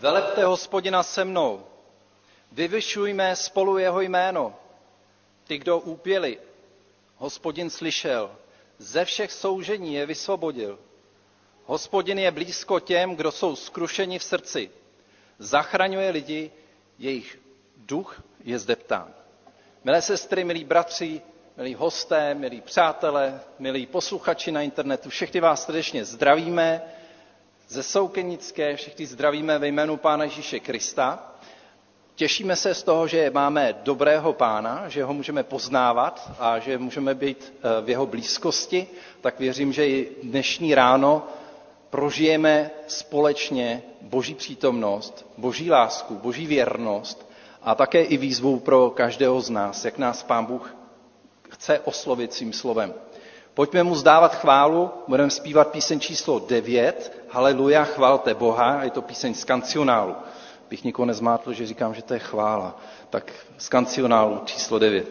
Velepte hospodina se mnou, vyvyšujme spolu jeho jméno. Ty, kdo úpěli, hospodin slyšel, ze všech soužení je vysvobodil. Hospodin je blízko těm, kdo jsou skrušeni v srdci. Zachraňuje lidi, jejich duch je zdeptán. Milé sestry, milí bratři, milí hosté, milí přátelé, milí posluchači na internetu, všechny vás srdečně zdravíme ze Soukenické, všechny zdravíme ve jménu Pána Ježíše Krista. Těšíme se z toho, že máme dobrého pána, že ho můžeme poznávat a že můžeme být eh, v jeho blízkosti, tak věřím, že i dnešní ráno prožijeme společně boží přítomnost, boží lásku, boží věrnost a také i výzvu pro každého z nás, jak nás pán Bůh chce oslovit svým slovem. Pojďme mu zdávat chválu, budeme zpívat píseň číslo 9, Haleluja, chvalte Boha, je to píseň z kancionálu. Bych nikoho nezmátl, že říkám, že to je chvála. Tak z kancionálu číslo 9.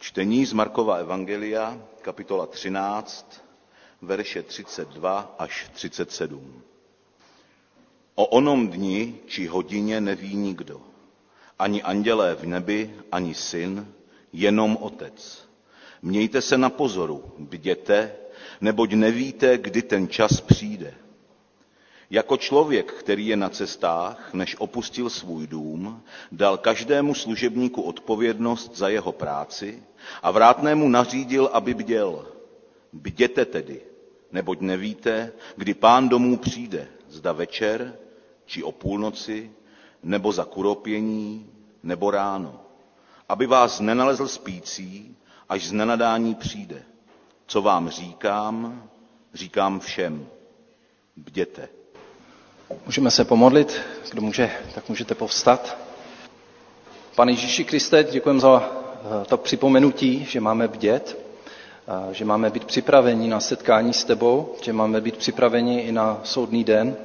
Čtení z Markova Evangelia, kapitola 13, verše 32 až 37. O onom dni či hodině neví nikdo, ani andělé v nebi, ani syn, jenom otec. Mějte se na pozoru, bděte, neboť nevíte, kdy ten čas přijde. Jako člověk, který je na cestách, než opustil svůj dům, dal každému služebníku odpovědnost za jeho práci a vrátnému nařídil, aby bděl. Bděte tedy, neboť nevíte, kdy pán domů přijde, zda večer, či o půlnoci, nebo za kuropění, nebo ráno, aby vás nenalezl spící, až z nenadání přijde. Co vám říkám, říkám všem. Bděte. Můžeme se pomodlit, kdo může, tak můžete povstat. Pane Ježíši Kriste, děkujeme za eh, to připomenutí, že máme bdět, že máme být připraveni na setkání s tebou, že máme být připraveni i na soudný den.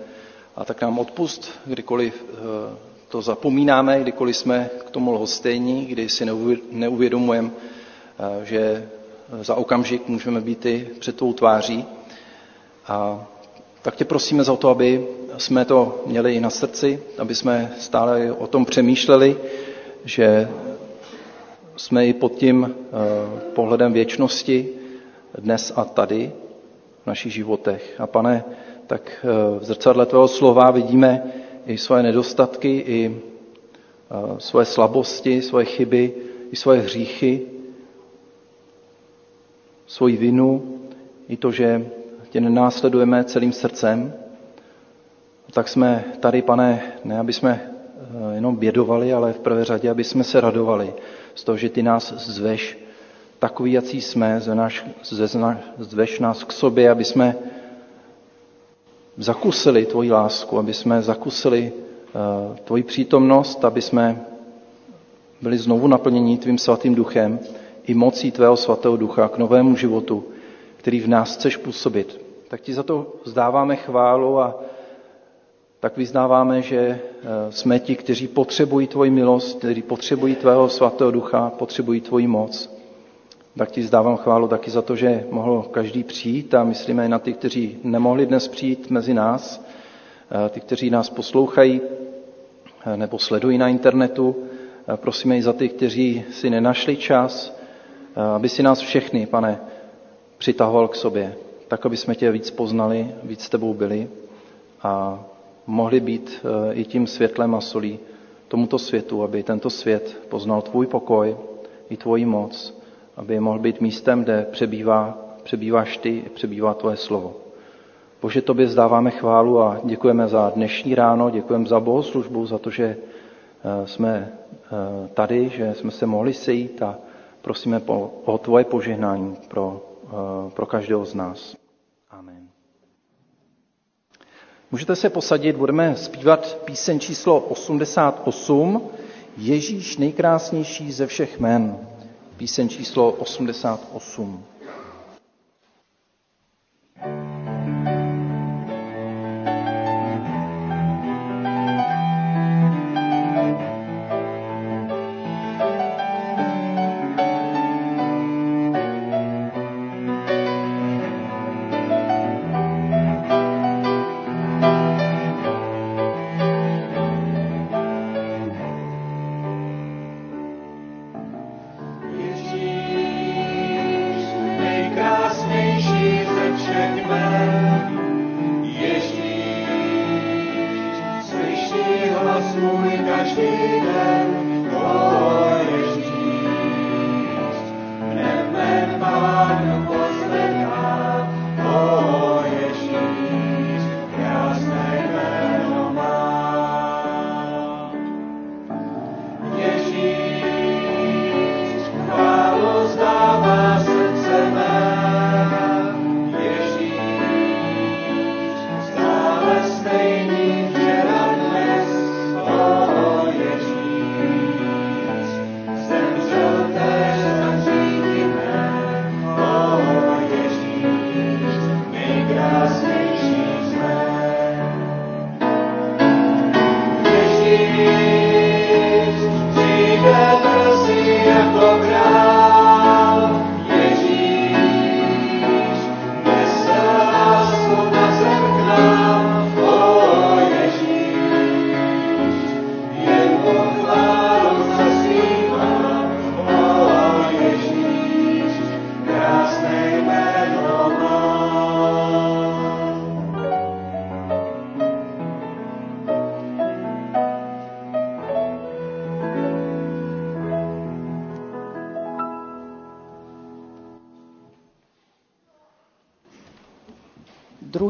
A tak nám odpust, kdykoliv eh, to zapomínáme, kdykoliv jsme k tomu lhostejní, kdy si neuvědomujeme, eh, že za okamžik můžeme být i před tvou tváří. A tak tě prosíme za to, aby jsme to měli i na srdci, aby jsme stále o tom přemýšleli, že jsme i pod tím eh, pohledem věčnosti dnes a tady v našich životech. A pane, tak eh, v zrcadle tvého slova vidíme i svoje nedostatky, i eh, svoje slabosti, svoje chyby, i svoje hříchy, svoji vinu, i to, že tě nenásledujeme celým srdcem, tak jsme tady, pane, ne aby jsme eh, jenom bědovali, ale v prvé řadě, aby jsme se radovali z toho, že ty nás zveš takový, jací jsme, zveš nás k sobě, aby jsme zakusili tvoji lásku, aby jsme zakusili eh, tvoji přítomnost, aby jsme byli znovu naplněni tvým svatým duchem i mocí tvého svatého ducha k novému životu, který v nás chceš působit. Tak ti za to vzdáváme chválu a tak vyznáváme, že eh, jsme ti, kteří potřebují tvoji milost, kteří potřebují tvého svatého ducha, potřebují tvoji moc. Tak ti zdávám chválu taky za to, že mohl každý přijít a myslíme i na ty, kteří nemohli dnes přijít mezi nás, eh, ty, kteří nás poslouchají eh, nebo sledují na internetu. Prosíme i za ty, kteří si nenašli čas, aby si nás všechny, pane, přitahoval k sobě, tak, aby jsme tě víc poznali, víc s tebou byli a mohli být eh, i tím světlem a solí tomuto světu, aby tento svět poznal tvůj pokoj i tvoji moc, aby mohl být místem, kde přebývá, přebýváš ty, přebývá tvoje slovo. Bože, tobě zdáváme chválu a děkujeme za dnešní ráno, děkujeme za bohoslužbu, za to, že eh, jsme eh, tady, že jsme se mohli sejít a prosíme o tvoje požehnání pro, pro každého z nás. Můžete se posadit, budeme zpívat píseň číslo 88, Ježíš nejkrásnější ze všech men. Píseň číslo 88.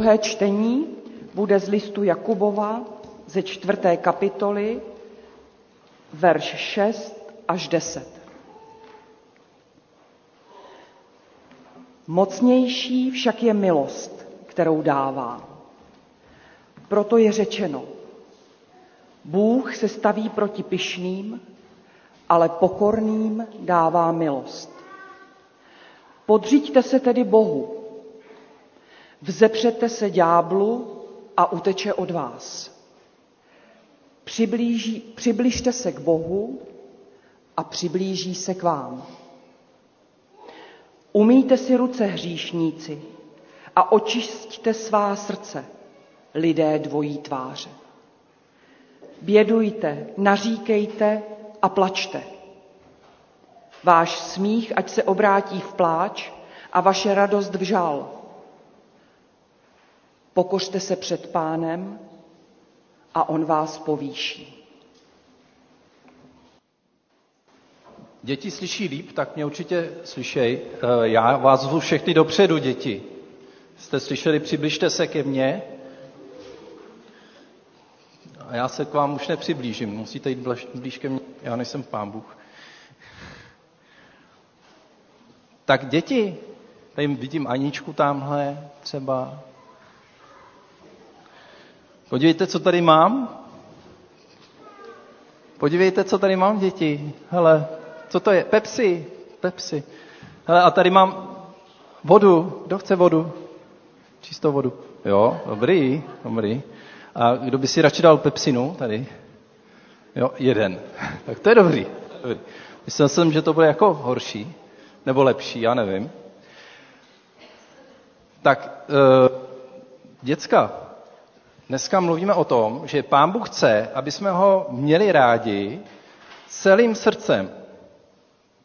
Druhé čtení bude z listu Jakubova ze čtvrté kapitoly, verš 6 až 10. Mocnější však je milost, kterou dává. Proto je řečeno, Bůh se staví proti pyšným, ale pokorným dává milost. Podřiďte se tedy Bohu, vzepřete se ďáblu a uteče od vás. Přiblíží, přiblížte se k Bohu a přiblíží se k vám. Umíte si ruce hříšníci a očistíte svá srdce, lidé dvojí tváře. Bědujte, naříkejte a plačte. Váš smích, ať se obrátí v pláč a vaše radost v žal. Pokořte se před pánem a on vás povýší. Děti slyší líp, tak mě určitě slyšej. Eh, já vás zvu všechny dopředu, děti. Jste slyšeli, přibližte se ke mně. A já se k vám už nepřiblížím, musíte jít blíž ke mně, já nejsem pán Bůh. Tak děti, tady vidím Aničku tamhle třeba. Podívejte, co tady mám. Podívejte, co tady mám, děti. Hele, co to je? Pepsi. Pepsi. Hele, a tady mám vodu. Kdo chce vodu? Čistou vodu. Jo, dobrý, dobrý. A kdo by si radši dal pepsinu tady? Jo, jeden. Tak to je dobrý. dobrý. Myslel jsem, že to bude jako horší, nebo lepší, já nevím. Tak, e, děcka, dneska mluvíme o tom, že Pán Bůh chce, aby jsme ho měli rádi celým srdcem.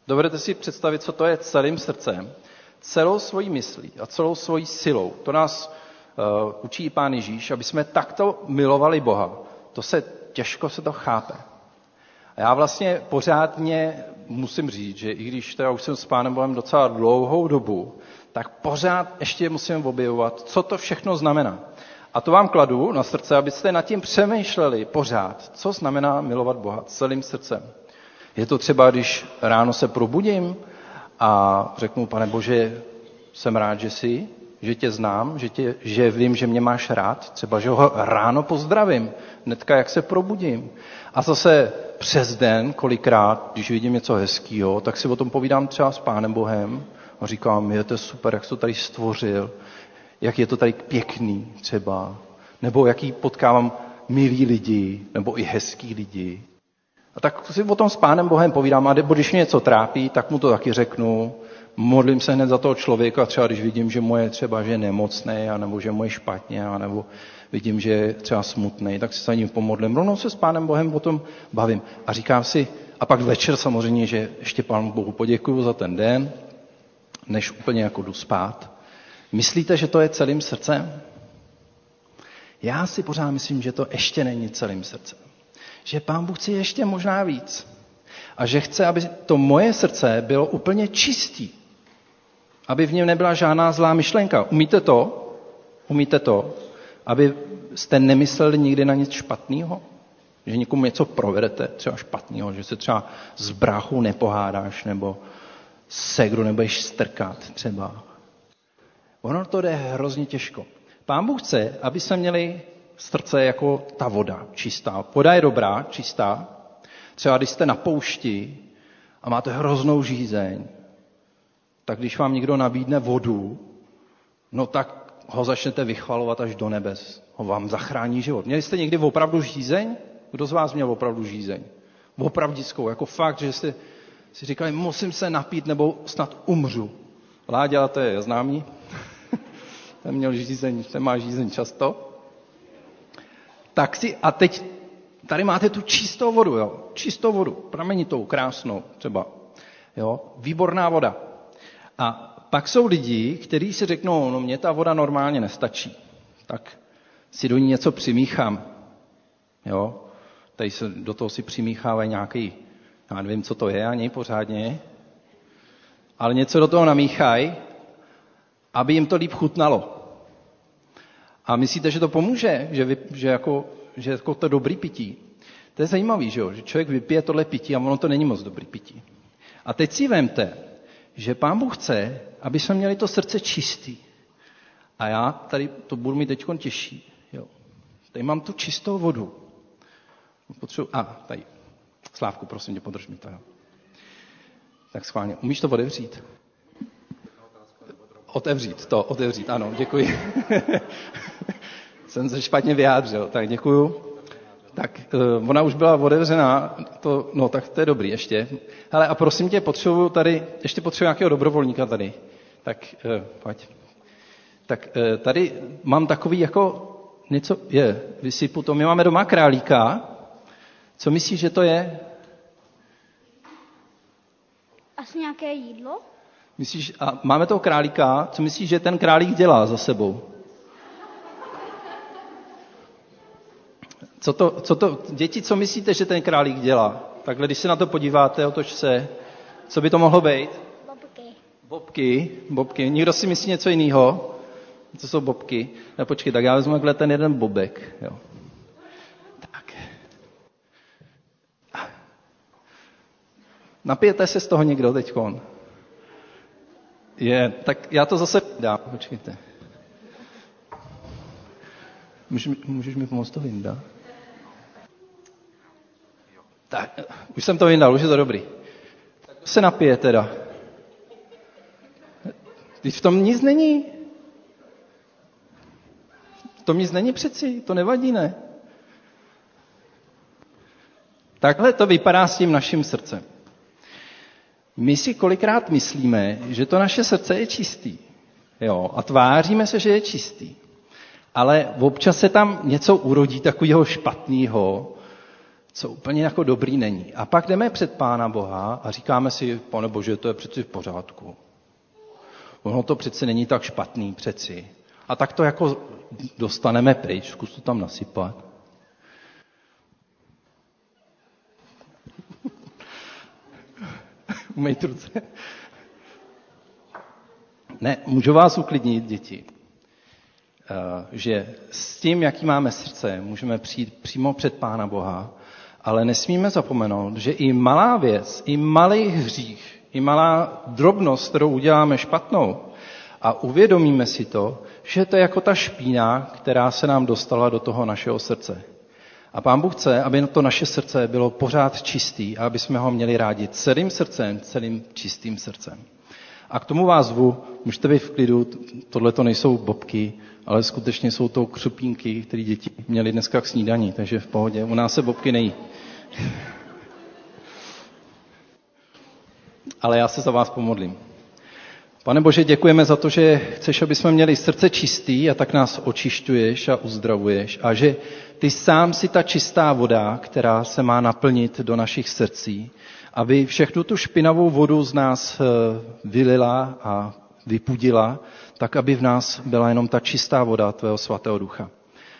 Dovedete si představit, co to je celým srdcem? Celou svojí myslí a celou svojí silou. To nás uh, učí Pán Ježíš, aby jsme takto milovali Boha. To se těžko se to chápe. A já vlastně pořádně musím říct, že i když teda už jsem s Pánem Bohem docela dlouhou dobu, tak pořád ještě musím objevovat, co to všechno znamená. A to vám kladu na srdce, abyste nad tím přemýšleli pořád, co znamená milovat Boha celým srdcem. Je to třeba, když ráno se probudím a řeknu, pane Bože, jsem rád, že jsi, že tě znám, že, tě, že vím, že mě máš rád, třeba, že ho ráno pozdravím, hnedka jak se probudím. A zase přes den, kolikrát, když vidím něco hezkého, tak si o tom povídám třeba s Pánem Bohem a říkám, je to super, jak jsi to tady stvořil, jak je to tady pěkný třeba, nebo jaký potkávám milí lidi, nebo i hezký lidi. A tak si o tom s Pánem Bohem povídám, a když mě něco trápí, tak mu to taky řeknu. Modlím se hned za toho člověka, třeba když vidím, že moje třeba že je nemocný, nebo že moje špatně, nebo vidím, že je třeba smutný, tak si za ním pomodlím. Rovnou se s Pánem Bohem o tom bavím. A říkám si, a pak večer samozřejmě, že ještě Pánu Bohu poděkuju za ten den, než úplně jako jdu spát. Myslíte, že to je celým srdcem? Já si pořád myslím, že to ještě není celým srdcem že pán Bůh chce ještě možná víc. A že chce, aby to moje srdce bylo úplně čistý. Aby v něm nebyla žádná zlá myšlenka. Umíte to? Umíte to? Aby jste nemysleli nikdy na nic špatného? Že někomu něco provedete, třeba špatného, že se třeba s bráchou nepohádáš, nebo segru nebudeš strkat třeba. Ono to jde hrozně těžko. Pán Bůh chce, aby jsme měli srdce jako ta voda, čistá. Voda je dobrá, čistá. Třeba když jste na poušti a máte hroznou žízeň, tak když vám někdo nabídne vodu, no tak ho začnete vychvalovat až do nebes. Ho vám zachrání život. Měli jste někdy opravdu žízeň? Kdo z vás měl opravdu žízeň? Opravdickou, jako fakt, že jste si říkali, musím se napít, nebo snad umřu. Láďa, to je známý. Ten měl žízeň, ten má žízeň často. Tak si, a teď tady máte tu čistou vodu, jo, čistou vodu, pramenitou, krásnou třeba, jo, výborná voda. A pak jsou lidi, kteří si řeknou, no mě ta voda normálně nestačí, tak si do ní něco přimíchám, jo, tady se do toho si přimíchávají nějaký, já nevím, co to je ani pořádně, ale něco do toho namíchají, aby jim to líp chutnalo. A myslíte, že to pomůže, že, vy, že, jako, že jako to dobrý pití? To je zajímavý, že, že člověk vypije tohle pití a ono to není moc dobrý pití. A teď si vemte, že pán Bůh chce, aby jsme měli to srdce čistý. A já tady to budu mít teď těžší. Jo. Tady mám tu čistou vodu. Potřebuji, a, tady. Slávku, prosím tě, podrž mi to. Jo. Tak schválně. Umíš to otevřít? Otevřít, to, otevřít, ano, děkuji. Jsem se špatně vyjádřil, tak děkuju. Tak uh, ona už byla otevřená, to, no tak to je dobrý ještě. Hele, a prosím tě, potřebuju tady, ještě potřebuji nějakého dobrovolníka tady. Tak uh, pojď. Tak uh, tady mám takový jako něco, je, vysypu to. My máme doma králíka. Co myslíš, že to je? Asi nějaké jídlo? Myslíš, a máme toho králíka, co myslíš, že ten králík dělá za sebou? Co to, co to, děti, co myslíte, že ten králík dělá? Takhle, když se na to podíváte, otoč se, co by to mohlo být? Bobky. Bobky, bobky. Někdo si myslí něco jiného? Co jsou bobky? Ne, počkej, tak já vezmu takhle ten jeden bobek. Jo. Tak. Napijete se z toho někdo teďkon? Je, tak já to zase dám, počkejte. Můžeš, můžeš mi pomoct to vyndat? Tak, už jsem to vyndal, už je to dobrý. Tak se napije teda. Když v tom nic není. V tom nic není přeci, to nevadí, ne? Takhle to vypadá s tím naším srdcem. My si kolikrát myslíme, že to naše srdce je čistý. Jo, a tváříme se, že je čistý. Ale občas se tam něco urodí takového špatného, co úplně jako dobrý není. A pak jdeme před Pána Boha a říkáme si, pane Bože, to je přeci v pořádku. Ono to přeci není tak špatný přeci. A tak to jako dostaneme pryč, zkus to tam nasypat. Umejte ruce. Ne, můžu vás uklidnit, děti, eh, že s tím, jaký máme srdce, můžeme přijít přímo před Pána Boha, ale nesmíme zapomenout, že i malá věc, i malý hřích, i malá drobnost, kterou uděláme špatnou, a uvědomíme si to, že to je jako ta špína, která se nám dostala do toho našeho srdce. A Pán Bůh chce, aby to naše srdce bylo pořád čistý a aby jsme ho měli rádi celým srdcem, celým čistým srdcem. A k tomu vás zvu, můžete být v klidu, tohle to nejsou bobky, ale skutečně jsou to křupínky, které děti měly dneska k snídaní, takže v pohodě. U nás se bobky nejí. Ale já se za vás pomodlím. Pane Bože, děkujeme za to, že chceš, aby jsme měli srdce čistý a tak nás očišťuješ a uzdravuješ a že ty sám si ta čistá voda, která se má naplnit do našich srdcí, aby všechnu tu špinavou vodu z nás eh, vylila a vypudila, tak aby v nás byla jenom ta čistá voda tvého svatého ducha.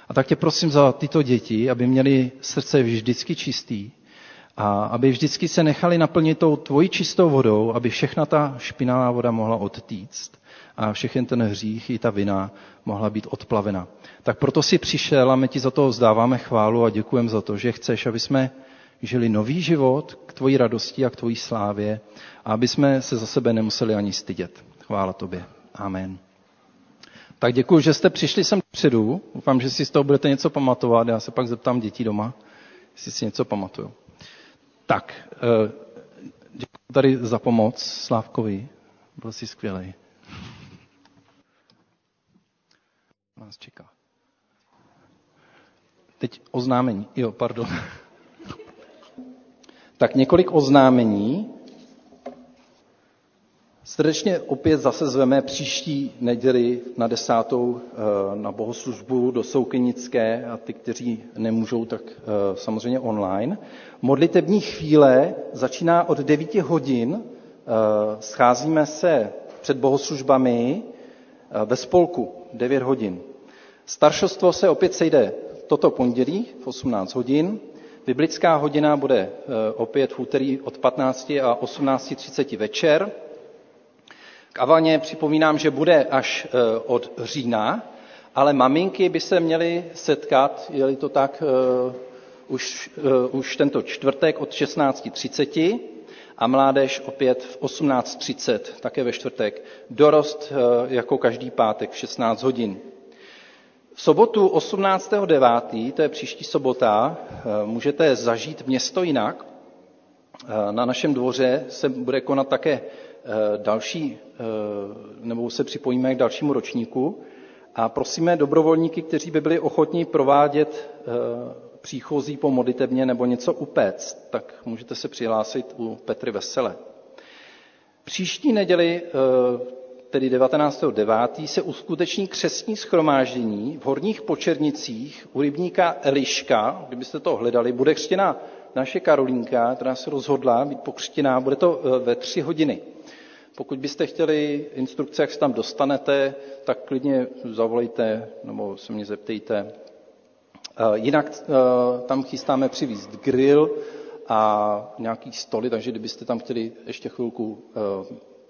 A tak tě prosím za tyto děti, aby měli srdce vždycky čistý a aby vždycky se nechali naplnit tou tvojí čistou vodou, aby všechna ta špinavá voda mohla odtýct a všechen ten hřích i ta vina mohla být odplavena. Tak proto si přišel a my ti za to vzdáváme chválu a děkujeme za to, že chceš, aby jsme žili nový život k tvojí radosti a k tvojí slávě a aby jsme se za sebe nemuseli ani stydět. Chvála tobě. Amen. Tak děkuji, že jste přišli sem předu. Doufám, že si z toho budete něco pamatovat. Já se pak zeptám dětí doma, jestli si něco pamatuju. Tak, eh, děkuji tady za pomoc Slávkovi. Byl jsi skvělý. Čeká. Teď oznámení. Jo, pardon. Tak několik oznámení. Srdečně opět zase zveme příští neděli na desátou eh, na bohoslužbu do Soukynické a ty, kteří nemůžou, tak eh, samozřejmě online. Modlitební chvíle začíná od 9 hodin. Eh, scházíme se před bohoslužbami ve spolku 9 hodin. Staršostvo se opět sejde toto pondělí v 18 hodin. Biblická hodina bude opět v úterý od 15 a 18.30 večer. K Avaně připomínám, že bude až e, od října ale maminky by se měly setkat, je to tak, uh, už, už tento čtvrtek od 16.30 a mládež opět v 18.30, také ve čtvrtek. Dorost jako každý pátek v 16 hodin. V sobotu 18.9., to je příští sobota, můžete zažít město jinak. Na našem dvoře se bude konat také další, nebo se připojíme k dalšímu ročníku a prosíme dobrovolníky, kteří by byli ochotní provádět eh, příchozí po modlitebně nebo něco upéct, tak můžete se přihlásit u Petry Vesele. Příští neděli, eh, tedy 19.9., se uskuteční křesní schromáždění v Horních Počernicích u rybníka Eliška. Kdybyste to hledali, bude křtěna naše Karolínka, která se rozhodla být pokřtěná, bude to eh, ve tři hodiny. Pokud byste chtěli instrukce, jak se tam dostanete, tak klidně zavolejte nebo se mě zeptejte. Eh, jinak eh, tam chystáme přivízt grill a nějaký stoly, takže kdybyste tam chtěli ještě chvilku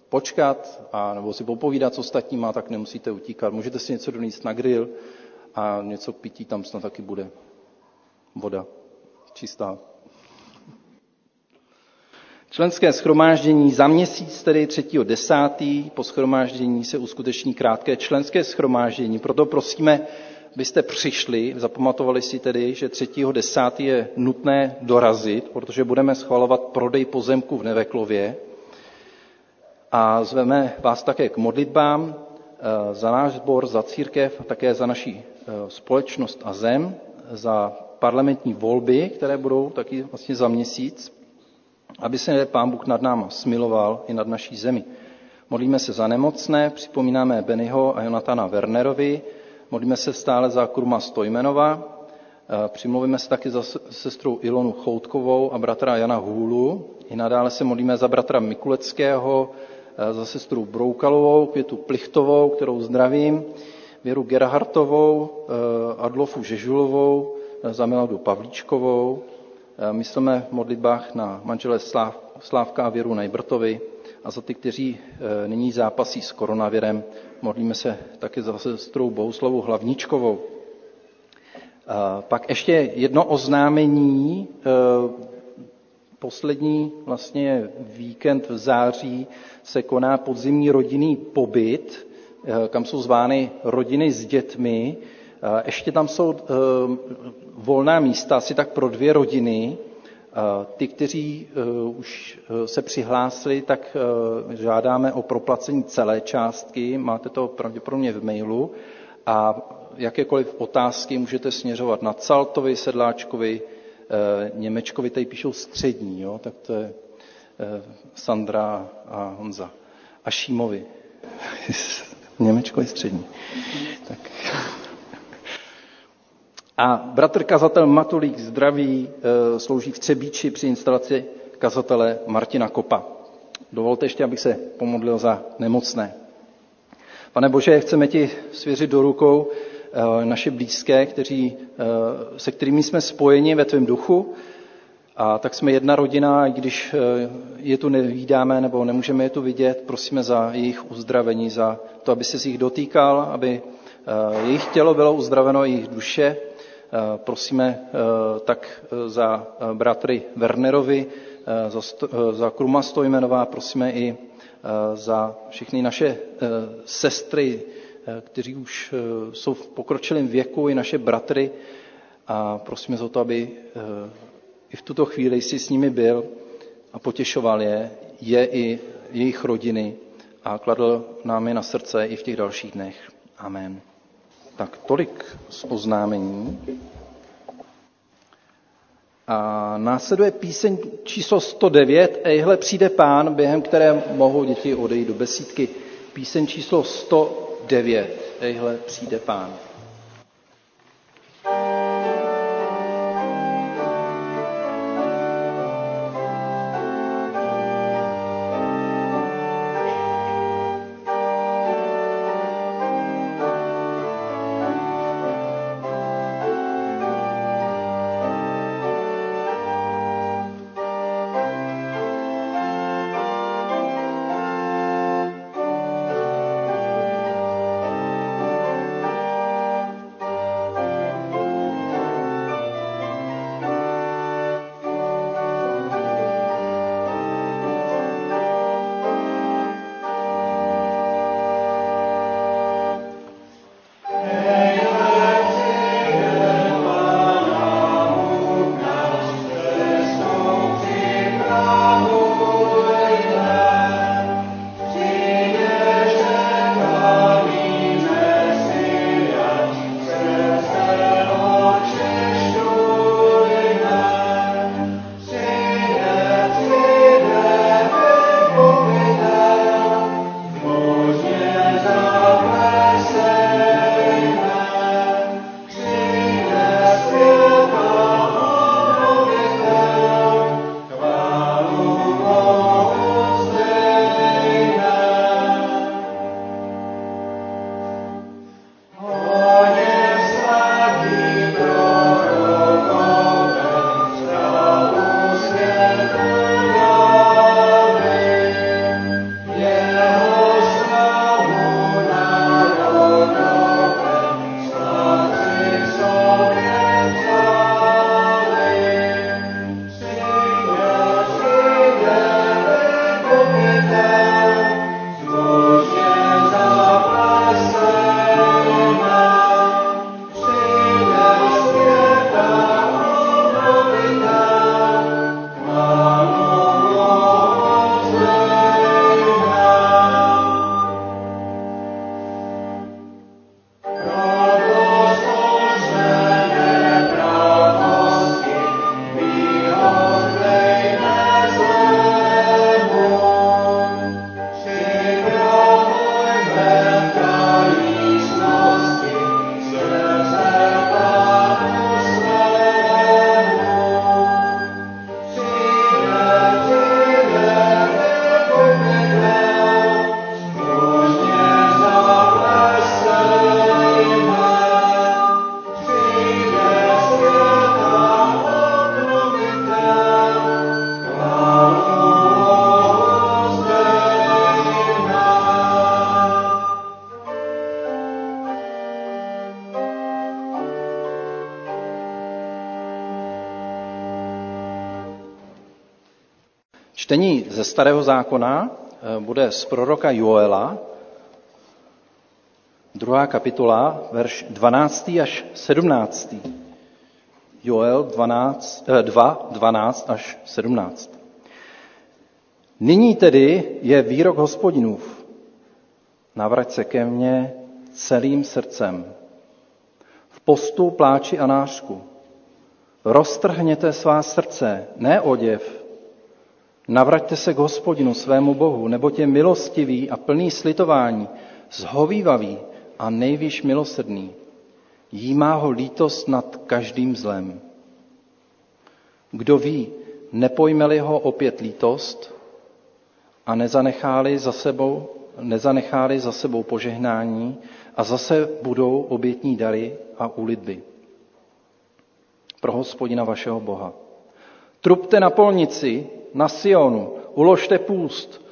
počkat a nebo si popovídat s ostatníma, tak nemusíte utíkat. Můžete si něco donést na grill a něco pití tam snad taky bude. Voda čistá. Členské schromáždění za měsíc, tedy 3.10. po schromáždění se uskuteční krátké členské schromáždění. Proto prosíme, byste přišli, zapamatovali si tedy, že 3.10. je nutné dorazit, protože budeme schvalovat prodej pozemku v Neveklově. A zveme vás také k modlitbám eh, za náš sbor, za církev a také za naší eh, společnost a zem, za parlamentní volby, které budou taky vlastně za měsíc aby se Pán Bůh nad náma smiloval i nad naší zemi. Modlíme se za nemocné, připomínáme Bennyho a Jonatana Wernerovi, modlíme se stále za Kurma Stojmenova, eh, přimluvíme se taky za sestrou Ilonu Choutkovou a bratra Jana Hůlu. I nadále se modlíme za bratra Mikuleckého, za sestru Broukalovou, Květu Plichtovou, kterou zdravím, Věru Gerhartovou, eh, Adlofu Žežulovou, za Miladu Pavlíčkovou, Eh, myslíme v modlitbách na manžele Sláv, Slávka a Věru Najbrtovi a za ty, kteří eh, nyní zápasí s koronavirem. Modlíme se také za sestrou Bohuslavu Hlavničkovou. Pak ještě jedno oznámení. Eh, poslední vlastně víkend v září se koná podzimní rodinný pobyt, kam jsou zvány rodiny s dětmi. Ještě tam jsou volná místa asi tak pro dvě rodiny. Ty, kteří už se přihlásili, tak žádáme o proplacení celé částky. Máte to pravděpodobně v mailu. A jakékoliv otázky můžete směřovat na Caltovi, Sedláčkovi, Němečkovi, tady píšou střední, jo? tak to je Sandra a Honza. A Šímovi. Němečkovi střední. Tak. A bratr kazatel Matulík zdraví e, slouží v Třebíči při instalaci kazatele Martina Kopa. Dovolte ještě, abych se pomodlil za nemocné. Pane Bože, chceme ti svěřit do rukou naše blízké, kteří, e, se kterými jsme spojeni ve tvém duchu. A tak jsme jedna rodina, i když je tu nevídáme nebo nemůžeme je tu vidět, prosíme za jejich uzdravení, za to, aby se z jich dotýkal, aby jejich tělo bylo uzdraveno, jejich duše, Eh, prosíme eh, tak eh, za bratry Wernerovi, za, za Kruma Stojmenová, prosíme i za všechny naše sestry, kteří už jsou v pokročilém věku, i naše bratry. A prosíme za to, aby i v tuto chvíli jsi s nimi byl a potěšoval je, je i jejich rodiny a kladl nám je na srdce i v těch dalších dnech. Amen. Tak tolik z oznámení. A následuje píseň číslo 109, Ejhle přijde pán, během které mohou děti odejít do besídky. Píseň číslo 109, Ejhle přijde pán. Čtení ze Starého zákona eh, bude z proroka Joela, druhá kapitola, verš 12. až 17. Joel 12, 2, 12 až 17. Nyní tedy je výrok hospodinův. Navrať se ke mně celým srdcem. V postu, pláči a nářku. Roztrhněte svá srdce, ne oděv. Navraťte se k hospodinu svému Bohu, nebo tě milostivý a plný slitování, zhovývavý a nejvýš milosrdný. Jímá ho lítost nad každým zlem. Kdo ví, nepojme-li ho opět lítost a nezanecháli za sebou, nezanecháli za sebou požehnání a zase budou obětní dary a úlitby pro hospodina vašeho Boha. Trupte na polnici, na Sionu, uložte půst,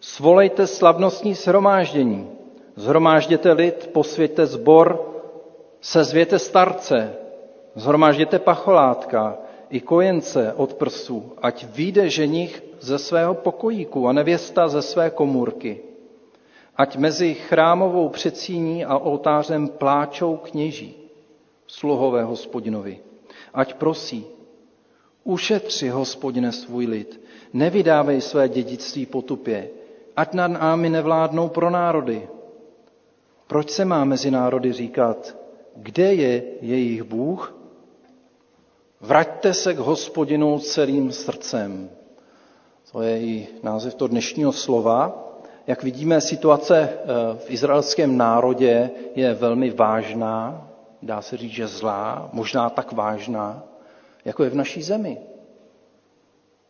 svolejte slavnostní shromáždění, zhromážděte lid, posvěďte zbor, sezvěte starce, zhromážděte pacholátka i kojence od prsů, ať vyjde ženich ze svého pokojíku a nevěsta ze své komůrky. Ať mezi chrámovou předsíní a oltářem pláčou kněží, sluhové hospodinovi. Ať prosí, ušetři, hospodine, svůj lid, nevydávej své dědictví potupě, ať nad námi nevládnou pro národy. Proč se má mezi národy říkat, kde je jejich Bůh? Vraťte se k hospodinu celým srdcem. To je i název toho dnešního slova. Jak vidíme, situace eh, v izraelském národě je velmi vážná, dá se říct, že zlá, možná tak vážná, jako je v naší zemi.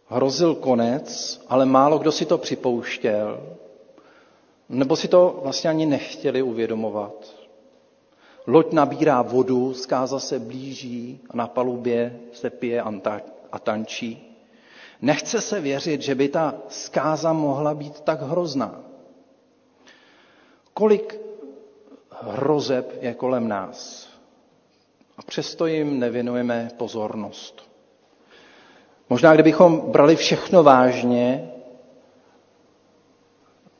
Hrozil konec, ale málo kdo si to připouštěl, nebo si to vlastně ani nechtěli uvědomovat. Loď nabírá vodu, zkáza se blíží a na palubě se pije a tančí. Nechce se věřit, že by ta zkáza mohla být tak hrozná. Kolik hrozeb je kolem nás a přesto jim nevěnujeme pozornost. Možná, kdybychom brali všechno vážně,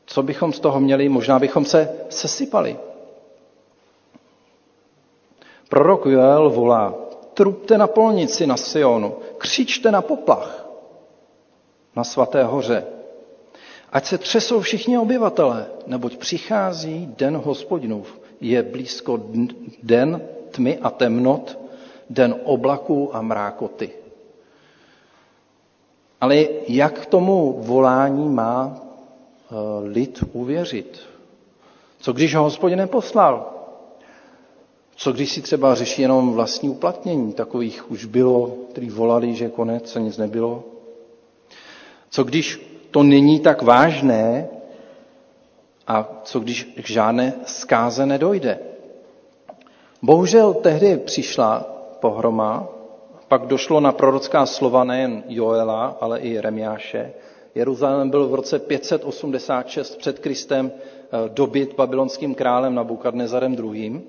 co bychom z toho měli? Možná bychom se sesypali. Prorok Joel volá, trupte na polnici na Sionu, křičte na poplach na svaté hoře. Ať se třesou všichni obyvatelé, neboť přichází den hospodinův. Je blízko den tmy a temnot, den oblaků a mrákoty. Ale jak tomu volání má eh, lid uvěřit? Co když ho hospodin neposlal? Co když si třeba řeší jenom vlastní uplatnění? Takových už bylo, kteří volali, že konec a nic nebylo. Co když to není tak vážné a co když k žádné zkáze nedojde? Bohužel tehdy přišla pohroma, pak došlo na prorocká slova nejen Joela, ale i Remiáše. Jeruzalém byl v roce 586 před Kristem eh, dobyt babylonským králem Nabukadnezarem II.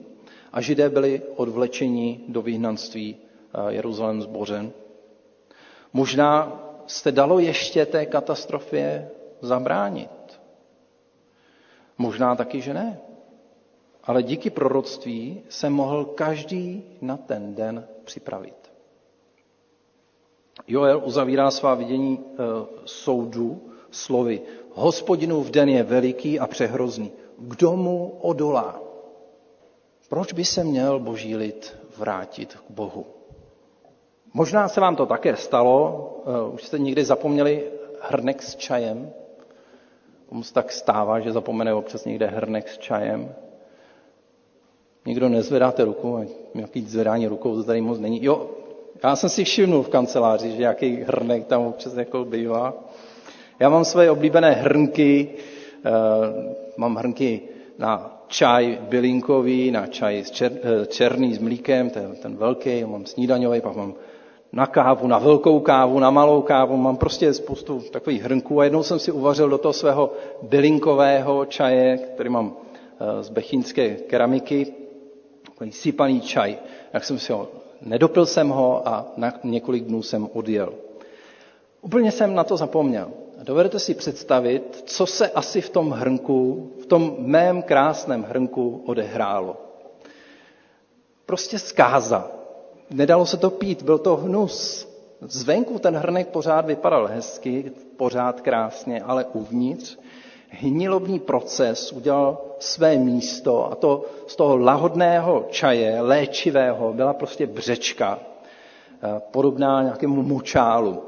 a židé byli odvlečeni do vyhnanství eh, Jeruzalém zbořen. Možná se dalo ještě té katastrofě zabránit. Možná taky, že ne. Ale díky proroctví se mohl každý na ten den připravit. Joel uzavírá svá vidění e, soudu slovy Hospodinův den je veliký a přehrozný. Kdo mu odolá? Proč by se měl boží lid vrátit k Bohu? Možná se vám to také stalo, uh, už jste někdy zapomněli hrnek s čajem. Komu se tak stává, že zapomene občas někde hrnek s čajem. Nikdo nezvedáte ruku, nějaký zvedání rukou to tady moc není. Jo, já jsem si všimnul v kanceláři, že nějaký hrnek tam občas jako bývá. Já mám své oblíbené hrnky, uh, mám hrnky na čaj bylinkový, na čaj eh, černý s mlíkem, ten, ten velký, mám snídaňový, pak mám na kávu, na velkou kávu, na malou kávu, mám prostě spoustu takových hrnků a jednou jsem si uvařil do toho svého bylinkového čaje, který mám eh, z bechínské keramiky, takový sypaný čaj. Jak jsem si ho, nedopil jsem ho a na několik dnů jsem odjel. Úplně jsem na to zapomněl. Dovedete si představit, co se asi v tom hrnku, v tom mém krásném hrnku odehrálo. Prostě zkáza. Nedalo se to pít, byl to hnus. Zvenku ten hrnek pořád vypadal hezky, pořád krásně, ale uvnitř hnilobní proces udělal své místo a to z toho lahodného čaje, léčivého, byla prostě břečka, eh, podobná nějakému mučálu.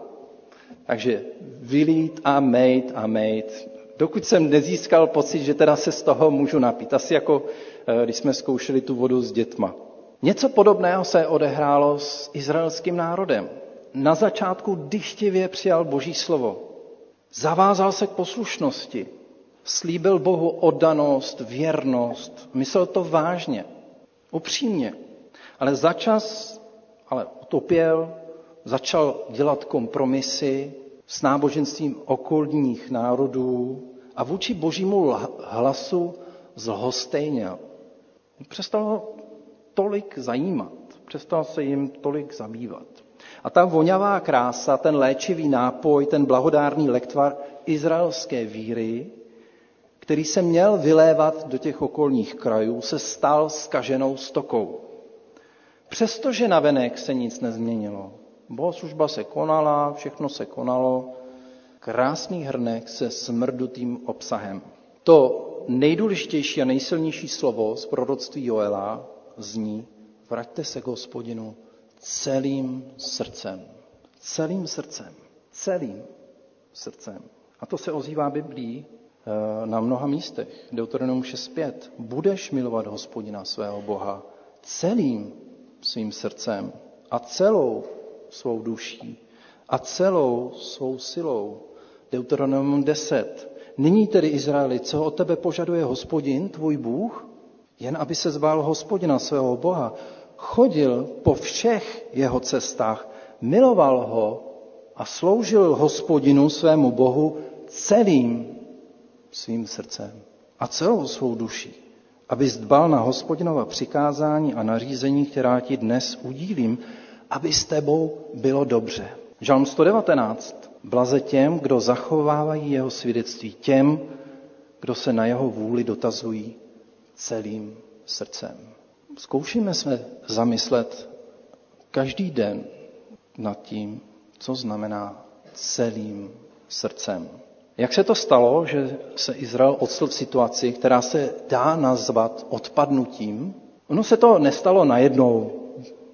Takže vylít a mejt a mejt, dokud jsem nezískal pocit, že teda se z toho můžu napít. Asi jako eh, když jsme zkoušeli tu vodu s dětma. Něco podobného se odehrálo s izraelským národem. Na začátku dychtivě přijal Boží slovo. Zavázal se k poslušnosti. Slíbil Bohu oddanost, věrnost. Myslel to vážně, upřímně. Ale začas, ale utopěl, začal dělat kompromisy s náboženstvím okolních národů a vůči božímu hlasu zlhostejněl. Přestal ho tolik zajímat, přestal se jim tolik zabývat. A ta voňavá krása, ten léčivý nápoj, ten blahodárný lektvar izraelské víry, který se měl vylévat do těch okolních krajů, se stal skaženou stokou. Přestože navenek se nic nezměnilo, bohoslužba se konala, všechno se konalo, krásný hrnek se smrdutým obsahem. To nejdůležitější a nejsilnější slovo z proroctví Joela zní, vraťte se k hospodinu celým srdcem. Celým srdcem. Celým srdcem. A to se ozývá Biblí na mnoha místech. Deuteronom 6.5. Budeš milovat hospodina svého Boha celým svým srdcem a celou svou duší a celou svou silou. Deuteronom 10. Nyní tedy Izraeli, co od tebe požaduje hospodin, tvůj Bůh? Jen aby se zbál hospodina svého Boha, chodil po všech jeho cestách, miloval ho a sloužil hospodinu svému Bohu celým svým srdcem a celou svou duší, aby dbal na hospodinova přikázání a nařízení, která ti dnes udílím, aby s tebou bylo dobře. Žalm 119. Blaze těm, kdo zachovávají jeho svědectví, těm, kdo se na jeho vůli dotazují celým srdcem. Zkoušíme se zamyslet každý den nad tím, co znamená celým srdcem. Jak se to stalo, že se Izrael odstl v situaci, která se dá nazvat odpadnutím? Ono se to nestalo najednou,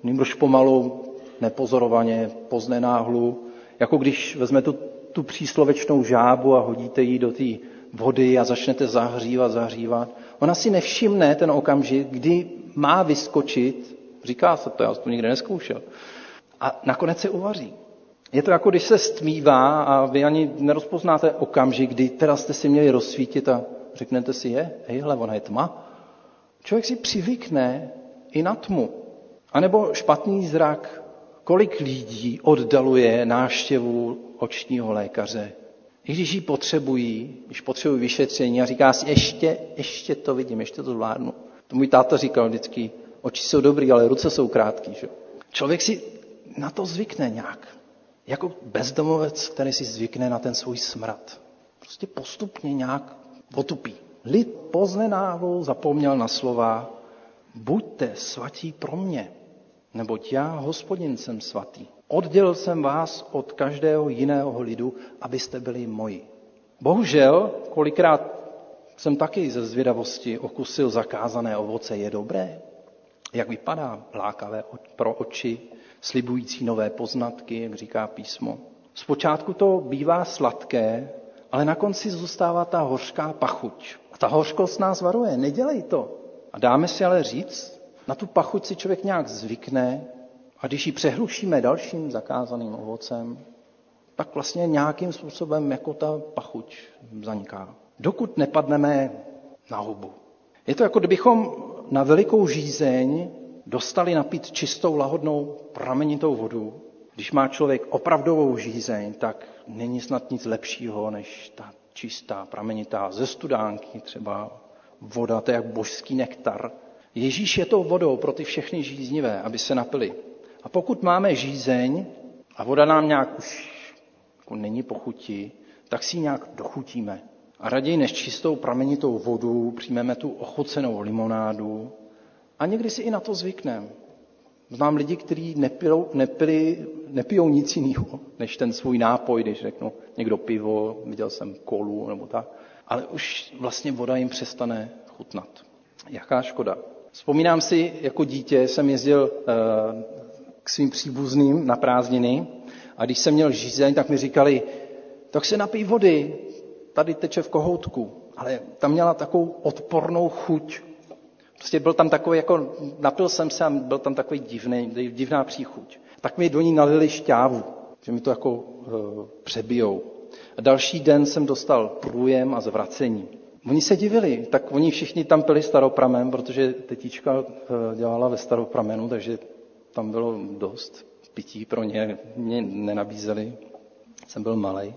nýbrž pomalu, nepozorovaně, poznenáhlu, jako když vezmete tu, tu příslovečnou žábu a hodíte ji do té vody a začnete zahřívat, zahřívat. Ona si nevšimne ten okamžik, kdy má vyskočit, říká se to, já jsem to nikdy neskoušel, a nakonec se uvaří. Je to jako když se stmívá a vy ani nerozpoznáte okamžik, kdy teda jste si měli rozsvítit a řeknete si, je, hejhle, ona je tma. Člověk si přivykne i na tmu. A nebo špatný zrak. Kolik lidí oddaluje náštěvu očního lékaře, i když ji potřebují, když potřebují vyšetření a říká si, ještě, ještě to vidím, ještě to zvládnu. To můj táta říkal vždycky, oči jsou dobrý, ale ruce jsou krátký. Že? Člověk si na to zvykne nějak. Jako bezdomovec, který si zvykne na ten svůj smrad. Prostě postupně nějak otupí. Lid poznenáhlu zapomněl na slova buďte svatí pro mě, neboť já, hospodin, jsem svatý. Oddělil jsem vás od každého jiného lidu, abyste byli moji. Bohužel, kolikrát jsem taky ze zvědavosti okusil zakázané ovoce. Je dobré? Jak vypadá? Lákavé pro oči, slibující nové poznatky, jak říká písmo. Zpočátku to bývá sladké, ale na konci zůstává ta hořká pachuť. A ta hořkost nás varuje, nedělej to. A dáme si ale říct, na tu pachuť si člověk nějak zvykne a když ji přehlušíme dalším zakázaným ovocem, tak vlastně nějakým způsobem jako ta pachuť zaniká. Dokud nepadneme na hubu. Je to jako kdybychom na velikou žízeň dostali napít čistou, lahodnou, pramenitou vodu. Když má člověk opravdovou žízeň, tak není snad nic lepšího, než ta čistá, pramenitá ze studánky, třeba voda, to je jak božský nektar. Ježíš je tou vodou pro ty všechny žíznivé, aby se napili. A pokud máme žízeň a voda nám nějak už jako není pochutí, tak si ji nějak dochutíme. A raději než čistou pramenitou vodu přijmeme tu ochucenou limonádu a někdy si i na to zvykneme. Znám lidi, kteří nepijou, nepili, nepijou nic jiného, než ten svůj nápoj, když řeknu někdo pivo, viděl jsem kolu nebo tak. Ale už vlastně voda jim přestane chutnat. Jaká škoda. Vzpomínám si, jako dítě jsem jezdil eh, k svým příbuzným na prázdniny a když jsem měl žízeň, tak mi říkali, tak se napij vody, tady teče v kohoutku. Ale tam měla takovou odpornou chuť. Prostě byl tam takový, jako napil jsem se a byl tam takový divný, divná příchuť. Tak mi do ní nalili šťávu, že mi to jako uh, přebijou. A další den jsem dostal průjem a zvracení. Oni se divili, tak oni všichni tam pili staropramen, protože tetička eh, dělala ve staropramenu, takže tam bylo dost pití pro ně, mě nenabízeli, jsem byl malý.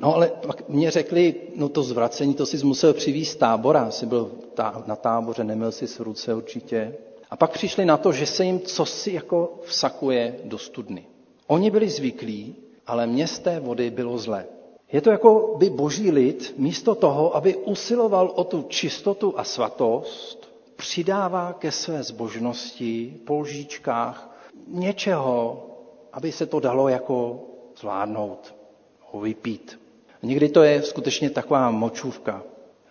No ale pak mě řekli, no to zvracení, to si musel přivízt tábora, jsi byl na táboře, neměl si v ruce určitě. A pak přišli na to, že se jim cosi jako vsakuje do studny. Oni byli zvyklí, ale mě z té vody bylo zlé. Je to jako by boží lid místo toho, aby usiloval o tu čistotu a svatost, přidává ke své zbožnosti po lžíčkách něčeho, aby se to dalo jako zvládnout, ho vypít. Někdy to je skutečně taková močůvka.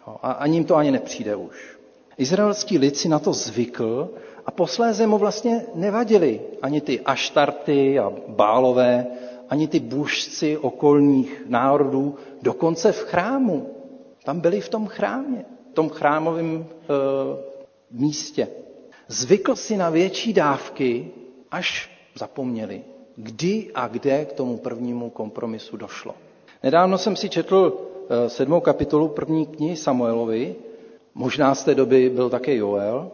A ani jim to ani nepřijde už. Izraelský lid si na to zvykl a posléze mu vlastně nevadili ani ty aštarty a bálové, ani ty bůžci okolních národů, dokonce v chrámu. Tam byli v tom chrámě, v tom chrámovém e, místě. Zvykl si na větší dávky, až zapomněli, kdy a kde k tomu prvnímu kompromisu došlo. Nedávno jsem si četl sedmou kapitolu první knihy Samuelovi, možná z té doby byl také Joel.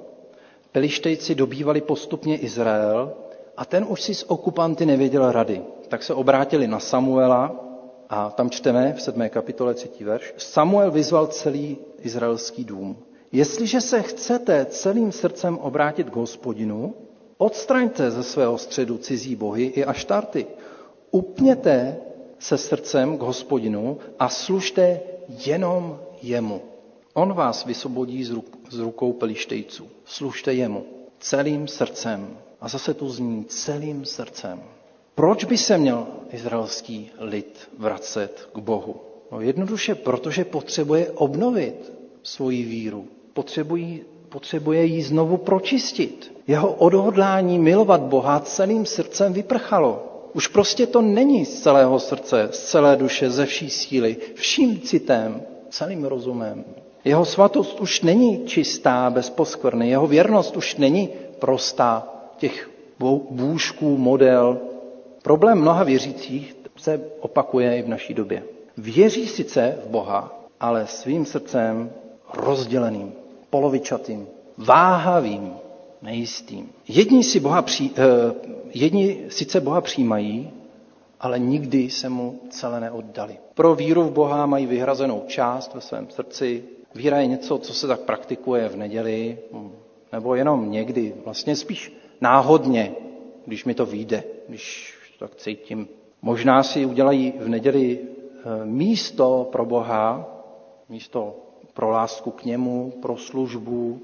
Pelištejci dobývali postupně Izrael a ten už si s okupanty nevěděl rady. Tak se obrátili na Samuela a tam čteme v 7. kapitole 3. verš. Samuel vyzval celý izraelský dům. Jestliže se chcete celým srdcem obrátit k hospodinu, odstraňte ze svého středu cizí bohy i aštarty. Upněte se srdcem k hospodinu a služte jenom jemu. On vás vysvobodí z rukou pelištejců. Služte jemu celým srdcem. A zase tu zní celým srdcem. Proč by se měl izraelský lid vracet k Bohu? No jednoduše, protože potřebuje obnovit svoji víru. Potřebují, potřebuje ji znovu pročistit. Jeho odhodlání milovat Boha celým srdcem vyprchalo. Už prostě to není z celého srdce, z celé duše, ze vší síly, vším citem, celým rozumem. Jeho svatost už není čistá, bez poskvrny. Jeho věrnost už není prostá, těch bůžků, model. Problém mnoha věřících se opakuje i v naší době. Věří sice v Boha, ale svým srdcem rozděleným, polovičatým, váhavým, nejistým. Jedni, si Boha při, eh, jedni sice Boha přijímají, ale nikdy se mu celé neoddali. Pro víru v Boha mají vyhrazenou část ve svém srdci. Víra je něco, co se tak praktikuje v neděli, nebo jenom někdy, vlastně spíš náhodně, když mi to vyjde, když to tak cítím. Možná si udělají v neděli eh, místo pro Boha, místo pro lásku k němu, pro službu,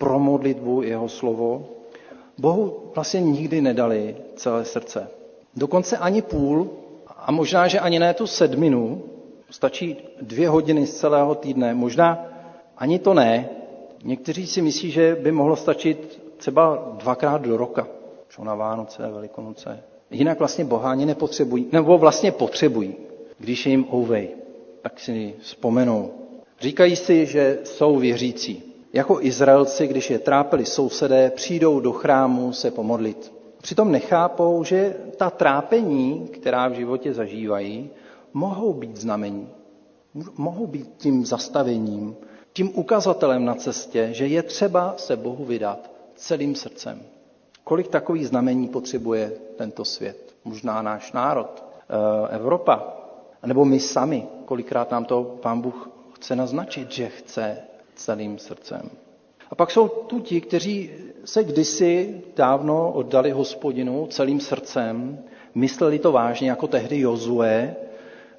pro modlitbu jeho slovo. Bohu vlastně nikdy nedali celé srdce. Dokonce ani půl, a možná, že ani ne tu sedminu, stačí dvě hodiny z celého týdne, možná ani to ne. Někteří si myslí, že by mohlo stačit třeba dvakrát do roka, čo na Vánoce, Velikonoce. Jinak vlastně boháni nepotřebují, nebo vlastně potřebují, když je jim ouvej, tak si vzpomenou. Říkají si, že jsou věřící. Jako Izraelci, když je trápili sousedé, přijdou do chrámu se pomodlit. Přitom nechápou, že ta trápení, která v životě zažívají, mohou být znamení. Mohou být tím zastavením, tím ukazatelem na cestě, že je třeba se Bohu vydat celým srdcem. Kolik takových znamení potřebuje tento svět? Možná náš národ, eh, Evropa, nebo my sami. Kolikrát nám to pán Bůh chce naznačit, že chce celým srdcem. A pak jsou tu ti, kteří se kdysi dávno oddali hospodinu celým srdcem, mysleli to vážně, jako tehdy Jozue,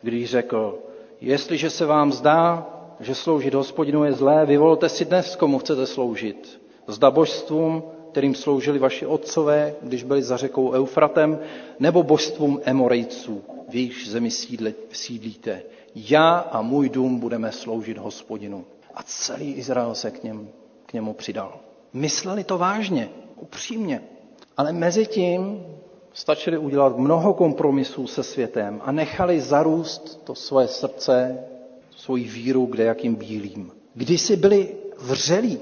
když řekl, Jestliže se vám zdá, že sloužit hospodinu je zlé, vyvolte si dnes, komu chcete sloužit. Zda božstvům, kterým sloužili vaši otcové, když byli za řekou Eufratem, nebo božstvům Emorejců, v jejich zemi sídlíte. Já a můj dům budeme sloužit hospodinu. A celý Izrael se k, něm, k němu přidal. Mysleli to vážně, upřímně. Ale mezi tím stačili udělat mnoho kompromisů se světem a nechali zarůst to svoje srdce, svoji víru kde jakým bílým. Když si byli vřelí,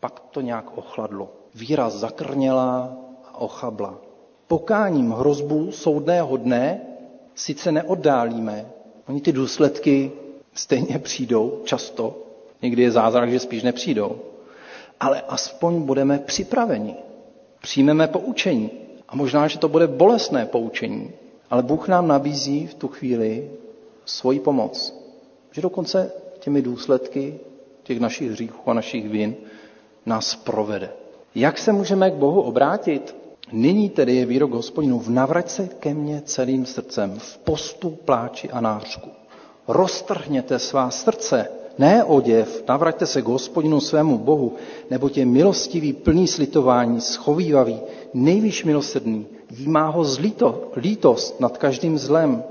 pak to nějak ochladlo. Víra zakrněla a ochabla. Pokáním hrozbu soudného dne sice neoddálíme, oni ty důsledky stejně přijdou často, někdy je zázrak, že spíš nepřijdou, ale aspoň budeme připraveni. Přijmeme poučení. A možná, že to bude bolestné poučení, ale Bůh nám nabízí v tu chvíli svoji pomoc. Že dokonce těmi důsledky těch našich hříchů a našich vin nás provede. Jak se můžeme k Bohu obrátit? Nyní tedy je výrok hospodinu, navrať se ke mně celým srdcem, v postu, pláči a nářku. Roztrhněte svá srdce, ne oděv, navraťte se k hospodinu svému Bohu, nebo tě milostivý, plný slitování, schovývavý, nejvíš milosrdný, jímá ho zlíto, lítost nad každým zlem.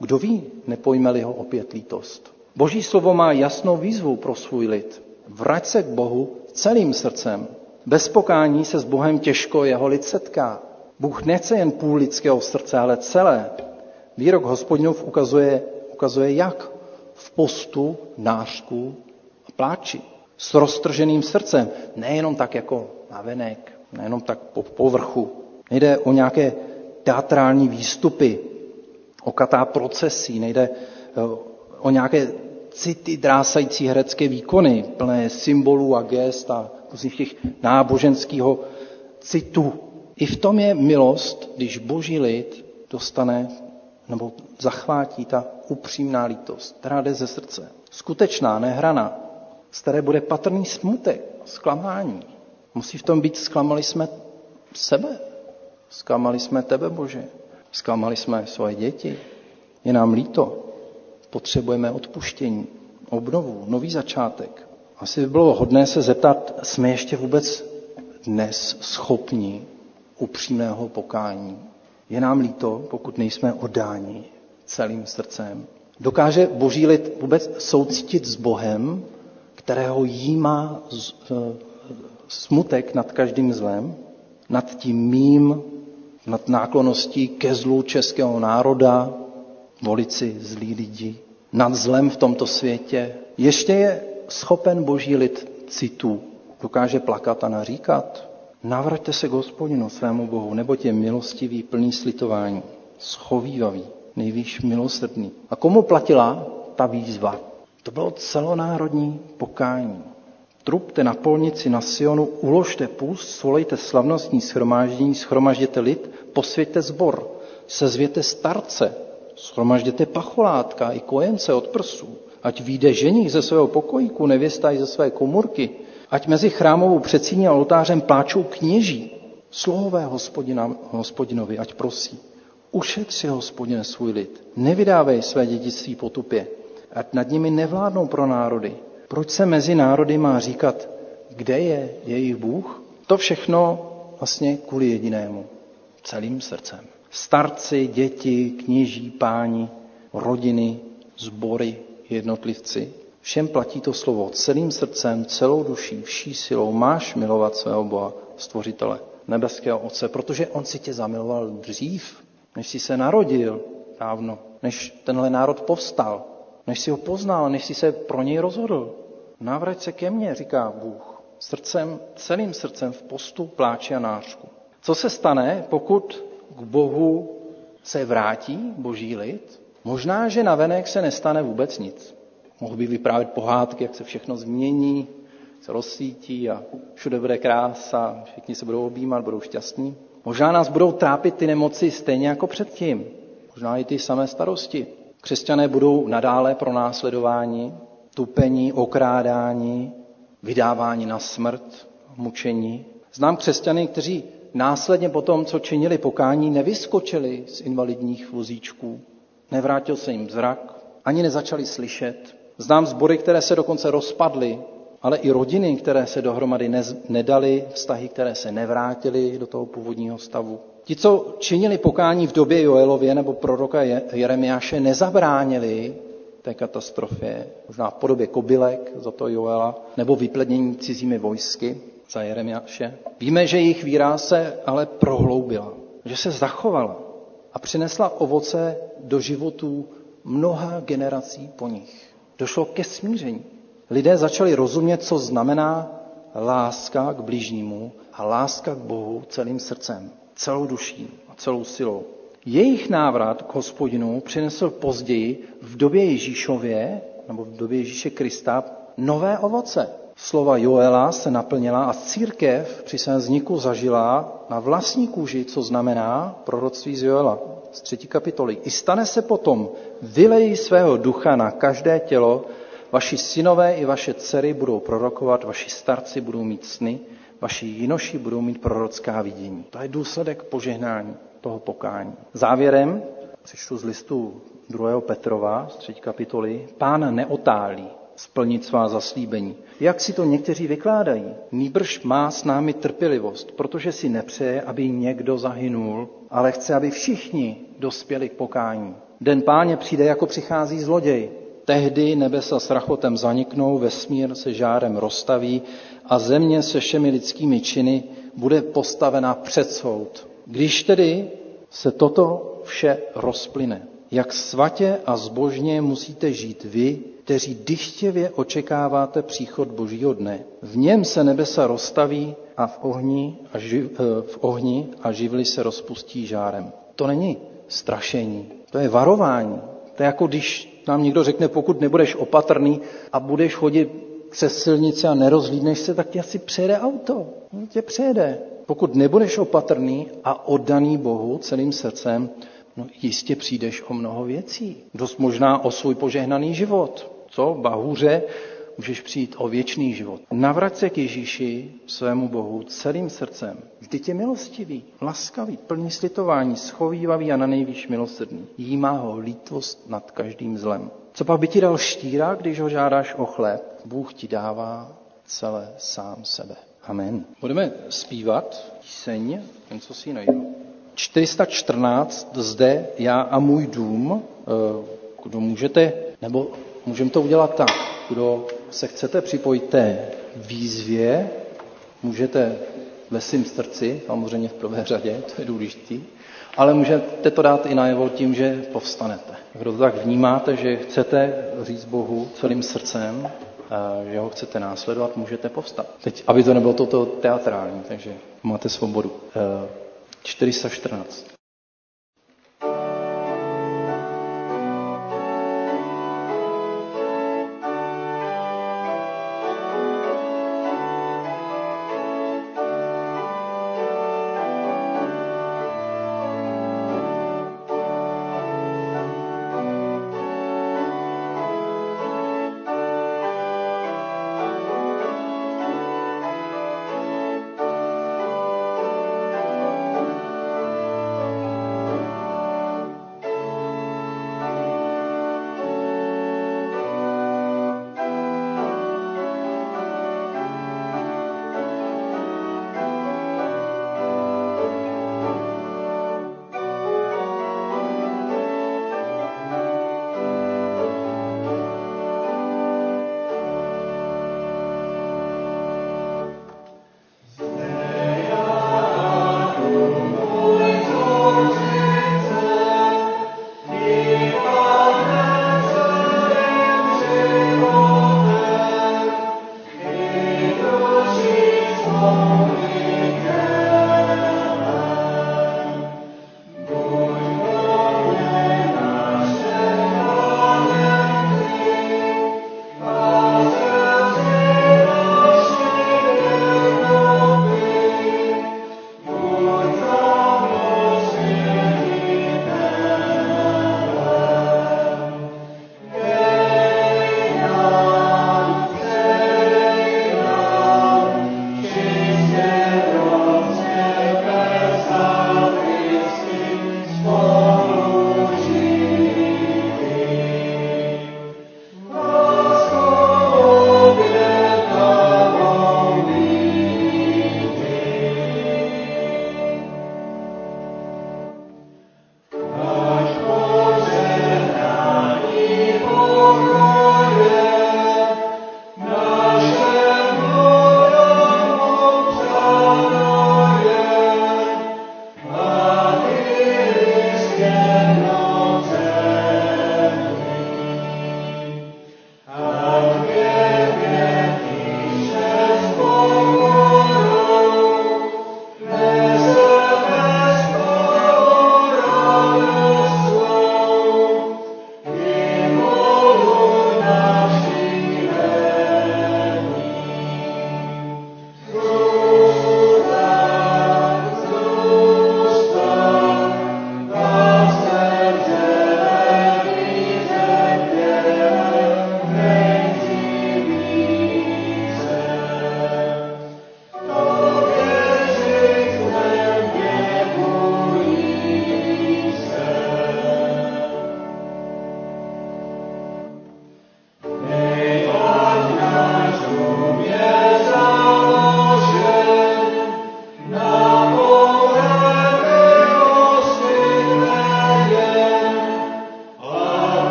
Kdo ví, nepojme-li ho opět lítost. Boží slovo má jasnou výzvu pro svůj lid. Vrať se k Bohu celým srdcem. Bez pokání se s Bohem těžko jeho lid setká. Bůh nechce jen půl lidského srdce, ale celé. Výrok hospodinův ukazuje, ukazuje jak v postu, nářku a pláči. S roztrženým srdcem, nejenom tak jako navenek, nejenom tak po povrchu. Nejde o nějaké teatrální výstupy, o katá procesí, nejde eh, o nějaké city drásající herecké výkony, plné symbolů a gest a těch náboženského citu. I v tom je milost, když boží lid dostane nebo zachvátí ta upřímná lítost, která jde ze srdce. Skutečná, nehraná, z které bude patrný smutek, zklamání. Musí v tom být, zklamali jsme sebe, zklamali jsme tebe, Bože, zklamali jsme svoje děti, je nám líto, potřebujeme odpuštění, obnovu, nový začátek. Asi by bylo hodné se zeptat, jsme ještě vůbec dnes schopni upřímného pokání. Je nám líto, pokud nejsme oddáni celým srdcem. Dokáže boží lid vůbec soucítit s Bohem, kterého jímá e, smutek nad každým zlem, nad tím mým, nad náklonností ke zlu českého národa, volit si zlí lidi, nad zlem v tomto světě. Ještě je schopen boží lid citu, dokáže plakat a naříkat. Navraťte se k hospodinu svému Bohu, nebo je milostivý, plný slitování, schovývavý, nejvýš milosrdný. A komu platila ta výzva? To bylo celonárodní pokání. Trupte na polnici na Sionu, uložte půst, svolejte slavnostní schromáždění, schromažděte lid, posvěďte zbor, sezvěte starce, schromažděte pacholátka i kojence od prsů, ať vyjde ženich ze svého pokojíku, nevěsta i ze své komůrky, ať mezi chrámovou předsíní a oltářem pláčou kněží, slohové hospodina, hospodinovi, ať prosí. Ušetři, hospodine, svůj lid. Nevydávej své dědictví potupě. Ať nad nimi nevládnou pro národy. Proč se mezi národy má říkat, kde je jejich Bůh? To všechno vlastně kvůli jedinému. Celým srdcem. Starci, děti, kněží, páni, rodiny, sbory, jednotlivci. Všem platí to slovo celým srdcem, celou duší, vší silou. Máš milovat svého Boha, stvořitele, nebeského Otce, protože On si tě zamiloval dřív, než jsi se narodil dávno, než tenhle národ povstal, než si ho poznal, než si se pro něj rozhodl. Navrať se ke mně, říká Bůh, srdcem, celým srdcem v postu, pláči a nářku. Co se stane, pokud k Bohu se vrátí boží lid? Možná, že na venek se nestane vůbec nic. Mohl by vyprávět pohádky, jak se všechno změní, se rozsvítí a všude bude krása, všichni se budou objímat, budou šťastní. Možná nás budou trápit ty nemoci stejně jako předtím. Možná i ty samé starosti. Křesťané budou nadále pro následování, tupení, okrádání, vydávání na smrt, mučení. Znám křesťany, kteří následně po tom, co činili pokání, nevyskočili z invalidních vozíčků. Nevrátil se jim zrak, ani nezačali slyšet. Znám sbory, které se dokonce rozpadly, ale i rodiny, které se dohromady nedali, vztahy, které se nevrátily do toho původního stavu. Ti, co činili pokání v době Joelově nebo proroka Jeremiáše, nezabránili té katastrofě, možná v podobě kobylek za to Joela, nebo vyplednění cizími vojsky za Jeremiáše. Víme, že jejich víra se ale prohloubila, že se zachovala a přinesla ovoce do životů mnoha generací po nich. Došlo ke smíření. Lidé začali rozumět, co znamená láska k blížnímu a láska k Bohu celým srdcem, celou duší a celou silou. Jejich návrat k hospodinu přinesl později v době Ježíšově, nebo v době Ježíše Krista, nové ovoce. Slova Joela se naplnila a církev při svém vzniku zažila na vlastní kůži, co znamená proroctví z Joela z třetí kapitoly. I stane se potom, vylejí svého ducha na každé tělo, vaši synové i vaše dcery budou prorokovat, vaši starci budou mít sny, vaši jinoši budou mít prorocká vidění. To je důsledek požehnání toho pokání. Závěrem, přečtu z listu 2. Petrova z 3. kapitoly, pán neotálí splnit svá zaslíbení. Jak si to někteří vykládají? Nýbrž má s námi trpělivost, protože si nepřeje, aby někdo zahynul, ale chce, aby všichni dospěli k pokání. Den páně přijde, jako přichází zloděj. Tehdy nebesa s rachotem zaniknou, vesmír se žárem rozstaví a země se všemi lidskými činy bude postavena před soud. Když tedy se toto vše rozplyne, jak svatě a zbožně musíte žít vy, kteří dychtěvě očekáváte příchod Božího dne. V něm se nebesa rozstaví a v ohni a, živ, eh, v ohni a živly se rozpustí žárem. To není strašení, to je varování. To je jako když nám někdo řekne, pokud nebudeš opatrný a budeš chodit přes silnici a nerozhlídneš se, tak tě asi přejede auto. Tě přejede. Pokud nebudeš opatrný a oddaný Bohu celým srdcem, no jistě přijdeš o mnoho věcí. Dost možná o svůj požehnaný život. Co? Bahůře, můžeš přijít o věčný život. Navrať se k Ježíši, svému Bohu, celým srdcem. Vždyť je milostivý, laskavý, plný slitování, schovývavý a na nejvýš milosrdný. Jímá ho lítvost nad každým zlem. Co pak by ti dal štíra, když ho žádáš o chléb? Bůh ti dává celé sám sebe. Amen. Budeme zpívat píseň, jen co si najdu. 414, zde já a můj dům, eh, kdo můžete, nebo můžeme to udělat tak, kdo se chcete připojit té výzvě, můžete ve svým srdci, samozřejmě v prvé řadě, to je důležité, ale můžete to dát i najevo tím, že povstanete. Kdo to tak vnímáte, že chcete říct Bohu celým srdcem, že ho chcete následovat, můžete povstat. Teď, aby to nebylo toto teatrální, takže máte svobodu. 414.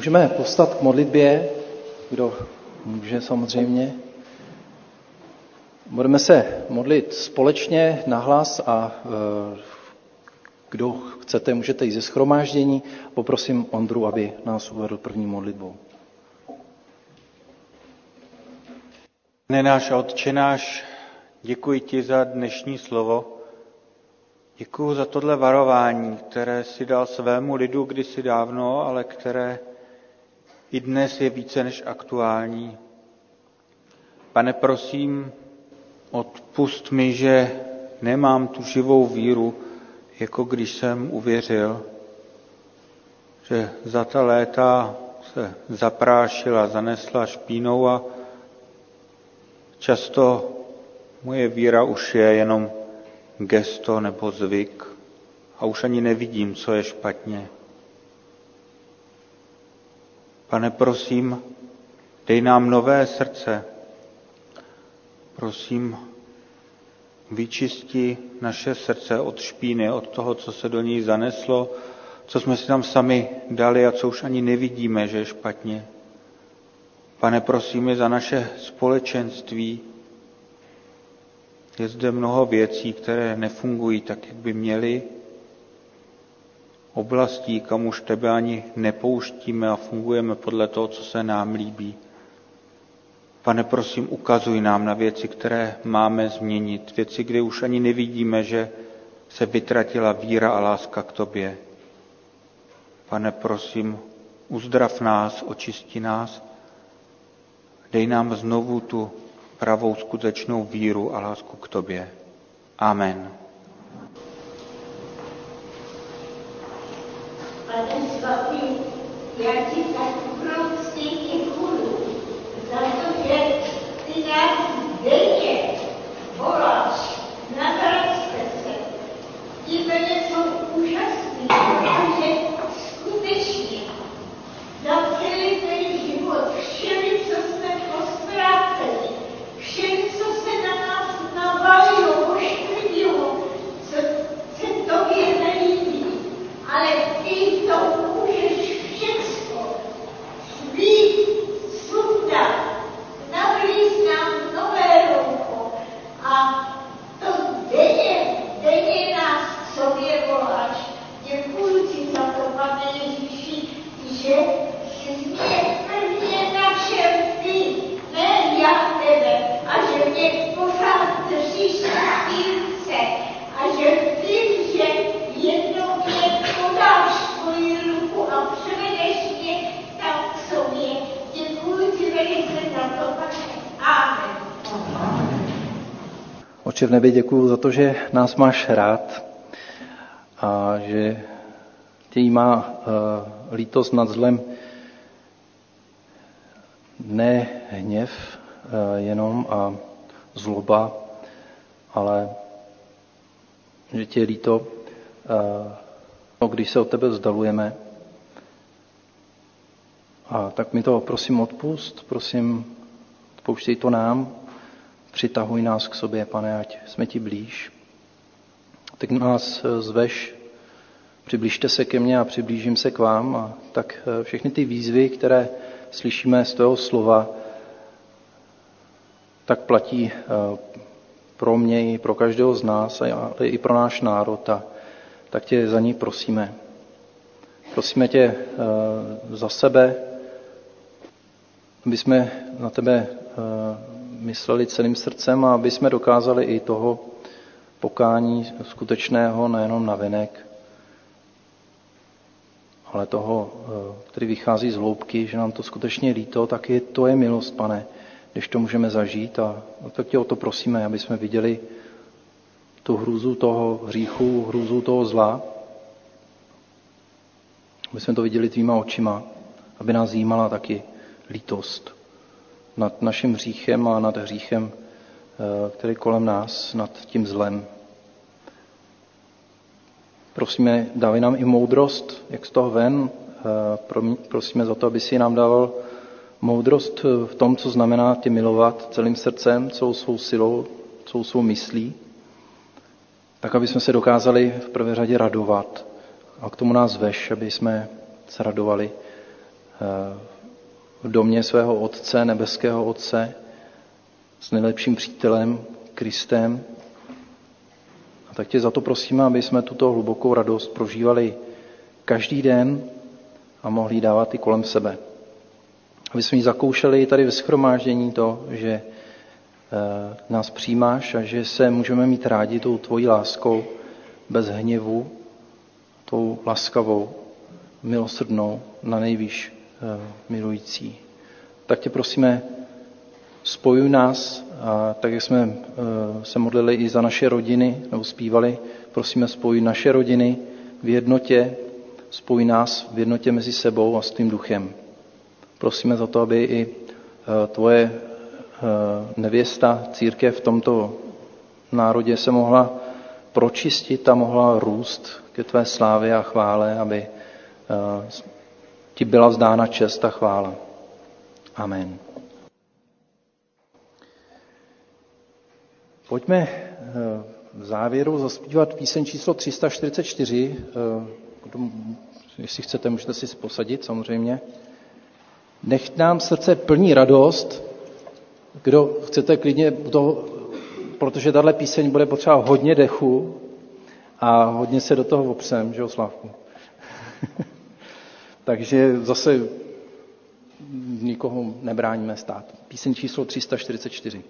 Můžeme postat k modlitbě, kdo může samozřejmě. Budeme se modlit společně nahlas a e, kdo chcete, můžete jít ze schromáždění. Poprosím Ondru, aby nás uvedl první modlitbou. Otče náš, děkuji ti za dnešní slovo. Děkuji za tohle varování, které si dal svému lidu kdysi dávno, ale které i dnes je více než aktuální. Pane, prosím, odpust mi, že nemám tu živou víru, jako když jsem uvěřil, že za ta léta se zaprášila, zanesla špínou a často moje víra už je jenom gesto nebo zvyk a už ani nevidím, co je špatně. Pane, prosím, dej nám nové srdce. Prosím, vyčisti naše srdce od špíny, od toho, co se do něj zaneslo, co jsme si tam sami dali a co už ani nevidíme, že je špatně. Pane, prosíme za naše společenství. Je zde mnoho věcí, které nefungují tak, jak by měly. Oblastí, kam už tebe ani nepouštíme a fungujeme podle toho, co se nám líbí. Pane, prosím, ukazuj nám na věci, které máme změnit, věci, kde už ani nevidíme, že se vytratila víra a láska k Tobě. Pane, prosím, uzdrav nás, očisti nás, dej nám znovu tu pravou skutečnou víru a lásku k Tobě. Amen. Pane svatý, já ti tak obrovsky děkuju za to, že ty nás denně voláš, navracte se. Ti lidé jsou úžasní, protože skutečně zapřeli ten život všemi, co jsme posvráceli, všemi, co se na nás navalilo, poškodilo, co se tobě nelíbí. Ale ty to můžeš všechno svít, sundat, navlít nám nové roucho a to denně, denně nás k sobě voláš. Děkuji ti za to, pane Ježíši, že jsi mě prvně našel ty, ne já tebe, a že mě pořád držíš na chvílce a že vím, že jednou mě podáš svoji ruku a převedeš mě tam k sobě. Děkuji ti velice za to, pane. Amen. Oče v nebi, děkuji za to, že nás máš rád a že tě má uh, lítost nad zlem ne hněv uh, jenom a zloba, ale že tě je líto, uh, když se od tebe vzdalujeme. A tak mi to prosím odpust, prosím, odpouštěj to nám, přitahuj nás k sobě, pane, ať jsme ti blíž. Tak nás zveš, přiblížte se ke mně a přiblížím se k vám. A tak všechny ty výzvy, které slyšíme z toho slova, tak platí pro mě i pro každého z nás, ale i pro náš národ. A tak tě za ní prosíme. Prosíme tě za sebe, aby jsme na tebe mysleli celým srdcem a aby jsme dokázali i toho pokání skutečného, nejenom na venek, ale toho, který vychází z hloubky, že nám to skutečně líto, tak je, to je milost, pane, když to můžeme zažít. A tak tě o to prosíme, aby jsme viděli tu hrůzu toho hříchu, hrůzu toho zla, aby jsme to viděli tvýma očima, aby nás jímala taky lítost nad naším hříchem a nad hříchem, který kolem nás, nad tím zlem. Prosíme, dávej nám i moudrost, jak z toho ven. Prosíme za to, aby si nám dával moudrost v tom, co znamená tě milovat celým srdcem, celou svou silou, celou svou myslí, tak aby jsme se dokázali v prvé řadě radovat. A k tomu nás veš, aby jsme se radovali v domě svého Otce, nebeského Otce, s nejlepším přítelem, Kristem. A tak tě za to prosíme, aby jsme tuto hlubokou radost prožívali každý den a mohli ji dávat i kolem sebe. Aby jsme ji zakoušeli tady ve schromáždění to, že eh, nás přijímáš a že se můžeme mít rádi tou tvojí láskou bez hněvu, tou laskavou, milosrdnou, na nejvýš milující. Tak tě prosíme, spojuj nás, a tak jak jsme eh, se modlili i za naše rodiny, nebo zpívali, prosíme, spojuj naše rodiny v jednotě, spojuj nás v jednotě mezi sebou a s tím duchem. Prosíme za to, aby i eh, tvoje nevěsta, církev v tomto národě se mohla pročistit a mohla růst ke tvé slávě a chvále, aby ti byla vzdána čest a chvála. Amen. Pojďme eh, v závěru zaspívat píseň číslo 344. Eh, jestli chcete, můžete si posadit samozřejmě. Nech nám srdce plní radost. Kdo chcete klidně, to, protože tahle píseň bude potřeba hodně dechu a hodně se do toho opřem, že jo, Slavku? Takže zase nikoho nebráníme stát. Píseň číslo 344.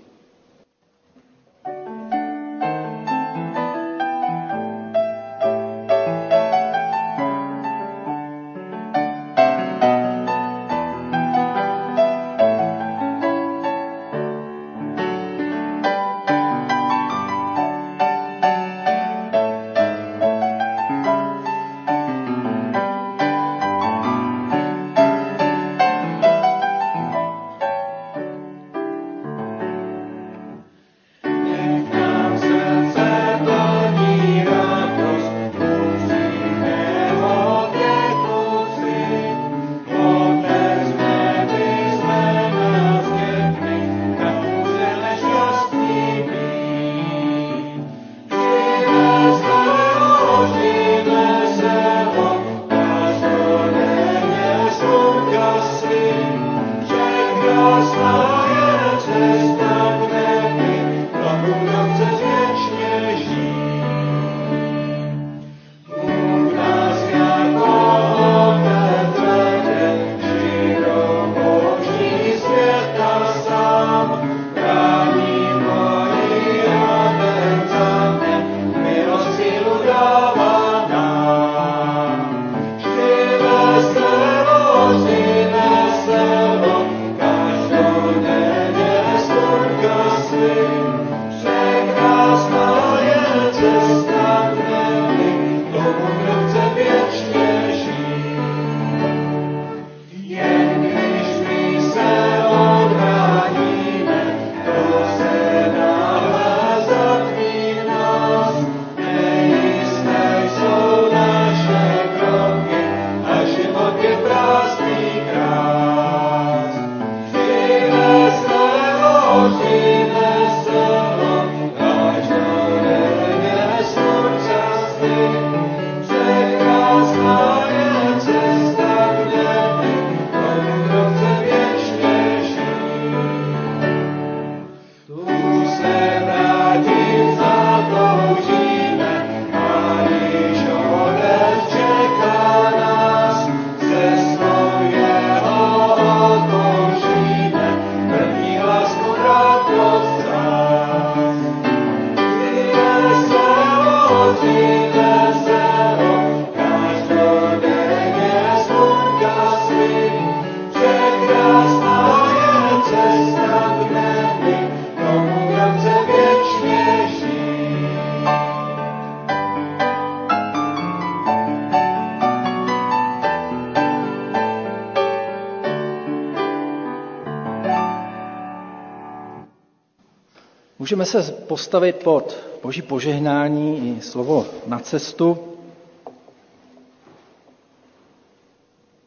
Můžeme se postavit pod boží požehnání i slovo na cestu.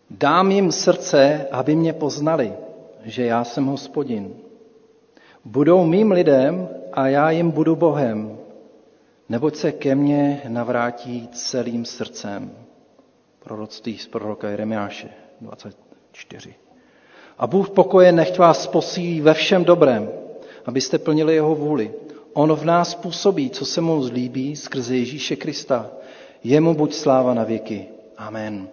Dám jim srdce, aby mě poznali, že já jsem hospodin. Budou mým lidem a já jim budu Bohem, neboť se ke mně navrátí celým srdcem. Proroctví z proroka Jeremiáše, 4. A Bůh pokoje nechť vás posílí ve všem dobrém, abyste plnili jeho vůli. On v nás působí, co se mu zlíbí, skrze Ježíše Krista. Jemu buď sláva na věky. Amen.